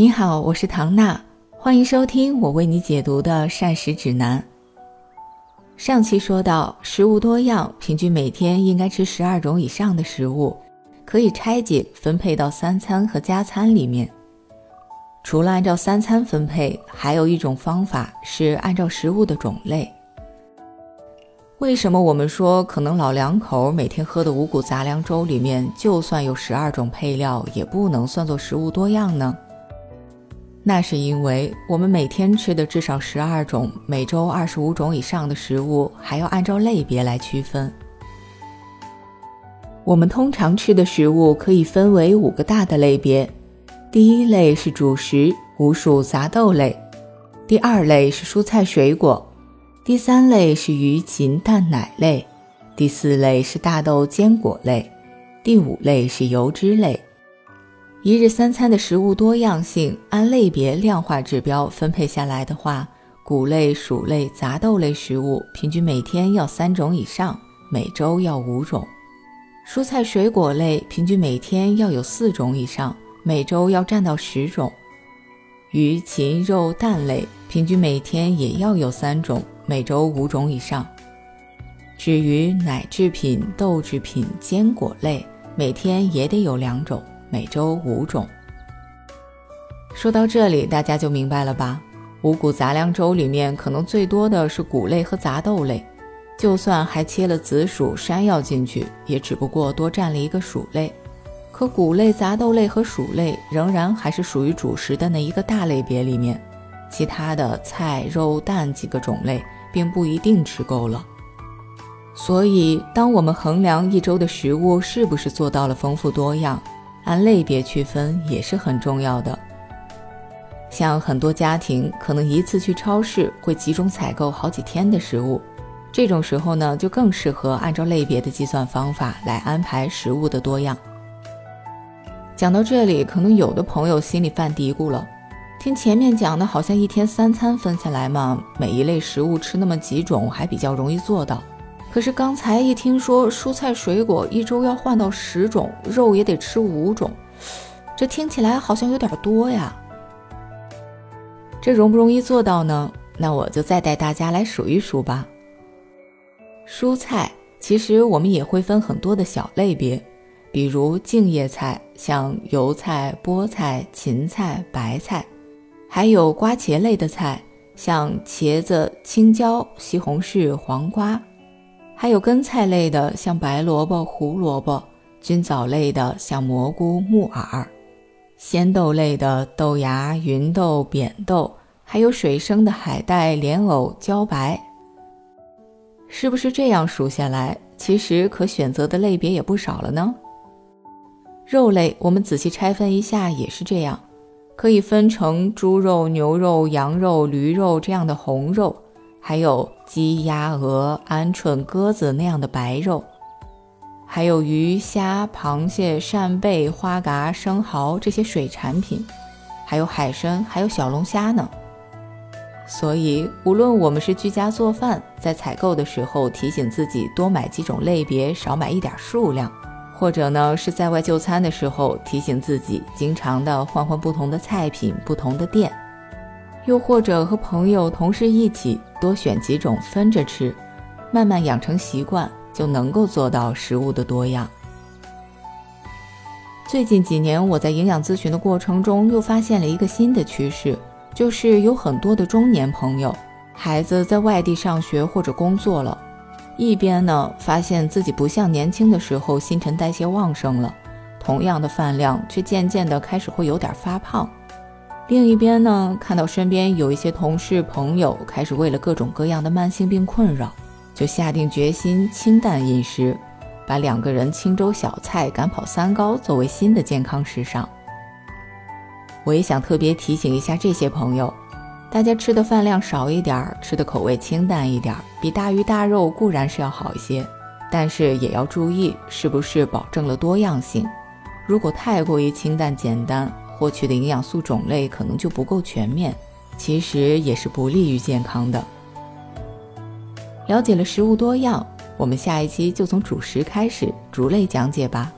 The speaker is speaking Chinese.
你好，我是唐娜，欢迎收听我为你解读的膳食指南。上期说到，食物多样，平均每天应该吃十二种以上的食物，可以拆解分配到三餐和加餐里面。除了按照三餐分配，还有一种方法是按照食物的种类。为什么我们说可能老两口每天喝的五谷杂粮粥里面，就算有十二种配料，也不能算作食物多样呢？那是因为我们每天吃的至少十二种，每周二十五种以上的食物，还要按照类别来区分。我们通常吃的食物可以分为五个大的类别，第一类是主食，五谷杂豆类；第二类是蔬菜水果；第三类是鱼禽蛋奶类；第四类是大豆坚果类；第五类是油脂类。一日三餐的食物多样性，按类别量化指标分配下来的话，谷类、薯类、杂豆类食物平均每天要三种以上，每周要五种；蔬菜水果类平均每天要有四种以上，每周要占到十种；鱼、禽、肉、蛋类平均每天也要有三种，每周五种以上。至于奶制品、豆制品、坚果类，每天也得有两种。每周五种。说到这里，大家就明白了吧？五谷杂粮粥里面可能最多的是谷类和杂豆类，就算还切了紫薯、山药进去，也只不过多占了一个薯类。可谷类、杂豆类和薯类仍然还是属于主食的那一个大类别里面，其他的菜、肉、蛋几个种类并不一定吃够了。所以，当我们衡量一周的食物是不是做到了丰富多样，按类别区分也是很重要的。像很多家庭可能一次去超市会集中采购好几天的食物，这种时候呢，就更适合按照类别的计算方法来安排食物的多样。讲到这里，可能有的朋友心里犯嘀咕了：听前面讲的，好像一天三餐分下来嘛，每一类食物吃那么几种，还比较容易做到。可是刚才一听说蔬菜水果一周要换到十种，肉也得吃五种，这听起来好像有点多呀。这容不容易做到呢？那我就再带大家来数一数吧。蔬菜其实我们也会分很多的小类别，比如茎叶菜，像油菜、菠菜、芹菜、白菜，还有瓜茄类的菜，像茄子、青椒、西红柿、黄瓜。还有根菜类的，像白萝卜、胡萝卜；菌藻类的，像蘑菇、木耳；鲜豆类的，豆芽、芸豆、扁豆；还有水生的海带、莲藕、茭白。是不是这样数下来，其实可选择的类别也不少了呢？肉类，我们仔细拆分一下，也是这样，可以分成猪肉、牛肉、羊肉、驴肉这样的红肉。还有鸡、鸭、鹅、鹌鹑、鸽子那样的白肉，还有鱼、虾、螃蟹、扇贝、花蛤、生蚝这些水产品，还有海参，还有小龙虾呢。所以，无论我们是居家做饭，在采购的时候提醒自己多买几种类别，少买一点数量，或者呢是在外就餐的时候提醒自己经常的换换不同的菜品、不同的店。又或者和朋友、同事一起多选几种分着吃，慢慢养成习惯，就能够做到食物的多样。最近几年，我在营养咨询的过程中，又发现了一个新的趋势，就是有很多的中年朋友，孩子在外地上学或者工作了，一边呢发现自己不像年轻的时候新陈代谢旺盛了，同样的饭量，却渐渐的开始会有点发胖。另一边呢，看到身边有一些同事朋友开始为了各种各样的慢性病困扰，就下定决心清淡饮食，把两个人清粥小菜、赶跑三高作为新的健康时尚。我也想特别提醒一下这些朋友，大家吃的饭量少一点，吃的口味清淡一点，比大鱼大肉固然是要好一些，但是也要注意是不是保证了多样性。如果太过于清淡简单，获取的营养素种类可能就不够全面，其实也是不利于健康的。了解了食物多样，我们下一期就从主食开始逐类讲解吧。